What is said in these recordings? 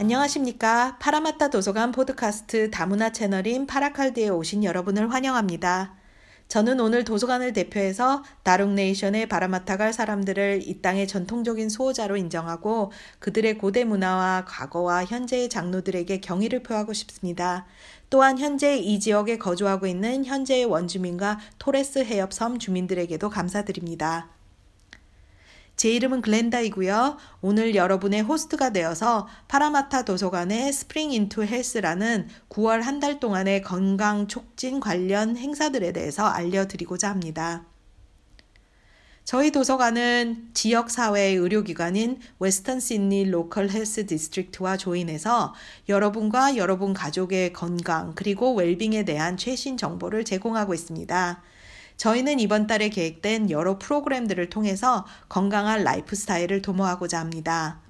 안녕하십니까. 파라마타 도서관 팟캐스트 다문화 채널인 파라칼드에 오신 여러분을 환영합니다. 저는 오늘 도서관을 대표해서 Darug Nation의 Burramattagal 사람들을 이 땅의 전통적인 수호자로 인정하고 그들의 고대 문화와 과거와 현재의 장로들에게 경의를 표하고 싶습니다. 또한 현재 이 지역에 거주하고 있는 현재의 원주민과 토레스 해협 섬 주민들에게도 감사드립니다. 제 이름은 글렌다이고요. 오늘 여러분의 호스트가 되어서 파라마타 도서관의 Spring into Health라는 9월 한 달 동안의 건강 촉진 관련 행사들에 대해서 알려드리고자 합니다. 저희 도서관은 지역사회 의료기관인 Western Sydney Local Health District와 join해서 여러분과 여러분 가족의 건강 그리고 웰빙에 대한 최신 정보를 제공하고 있습니다. 저희는 이번 달에 계획된 여러 프로그램들을 통해서 건강한 라이프 스타일을 도모하고자 합니다.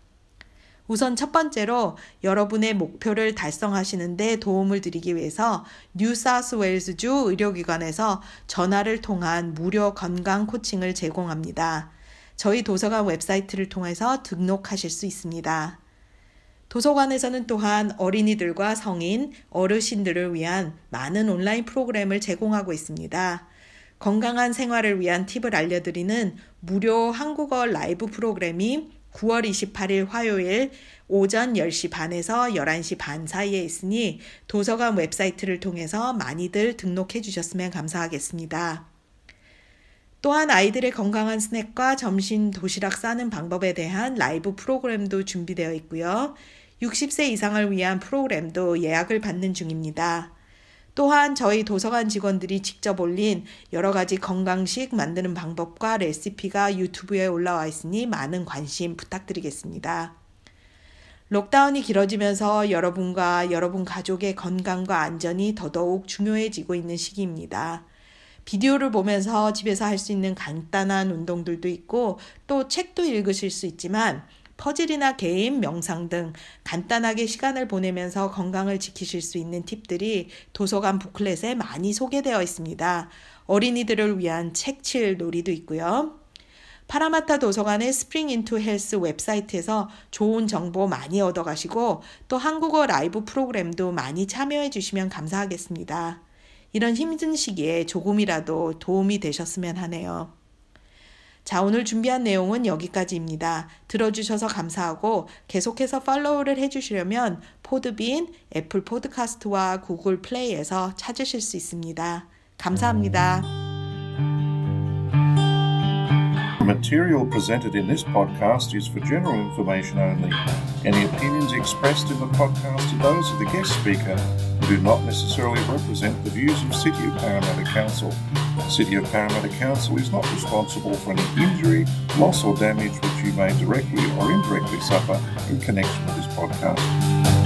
우선 첫 번째로 여러분의 목표를 달성하시는데 도움을 드리기 위해서 뉴사우스웨일스주 의료기관에서 전화를 통한 무료 건강 코칭을 제공합니다. 저희 도서관 웹사이트를 통해서 등록하실 수 있습니다. 도서관에서는 또한 어린이들과 성인, 어르신들을 위한 많은 온라인 프로그램을 제공하고 있습니다. 건강한 생활을 위한 팁을 알려드리는 무료 한국어 라이브 프로그램이 9월 28일 화요일 오전 10시 반에서 11시 반 사이에 있으니 도서관 웹사이트를 통해서 많이들 등록해 주셨으면 감사하겠습니다. 또한 아이들의 건강한 스낵과 점심 도시락 싸는 방법에 대한 라이브 프로그램도 준비되어 있고요. 60세 이상을 위한 프로그램도 예약을 받는 중입니다. 또한 저희 도서관 직원들이 직접 올린 여러 가지 건강식 만드는 방법과 레시피가 유튜브에 올라와 있으니 많은 관심 부탁드리겠습니다. 록다운이 길어지면서 여러분과 여러분 가족의 건강과 안전이 더더욱 중요해지고 있는 시기입니다. 비디오를 보면서 집에서 할 수 있는 간단한 운동들도 있고 또 책도 읽으실 수 있지만 퍼즐이나 게임, 명상 등 간단하게 시간을 보내면서 건강을 지키실 수 있는 팁들이 도서관 booklet에 많이 소개되어 있습니다. 어린이들을 위한 색칠 놀이도 있고요. 파라마타 도서관의 Spring into Health 웹사이트에서 좋은 정보 많이 얻어가시고 또 한국어 라이브 프로그램도 많이 참여해 주시면 감사하겠습니다. 이런 힘든 시기에 조금이라도 도움이 되셨으면 하네요. 자, 오늘 준비한 내용은 여기까지입니다. 들어주셔서 감사하고 계속해서 팔로우를 해주시려면 Podbean, Apple Podcast와 Google Play에서 찾으실 수 있습니다. 감사합니다. material presented in this podcast is for general information only. Any opinions expressed in the podcast are those of the guest speaker and do not necessarily represent the views of City of Parramatta Council. City of Parramatta Council is not responsible for any injury, loss or damage which you may directly or indirectly suffer in connection with this podcast.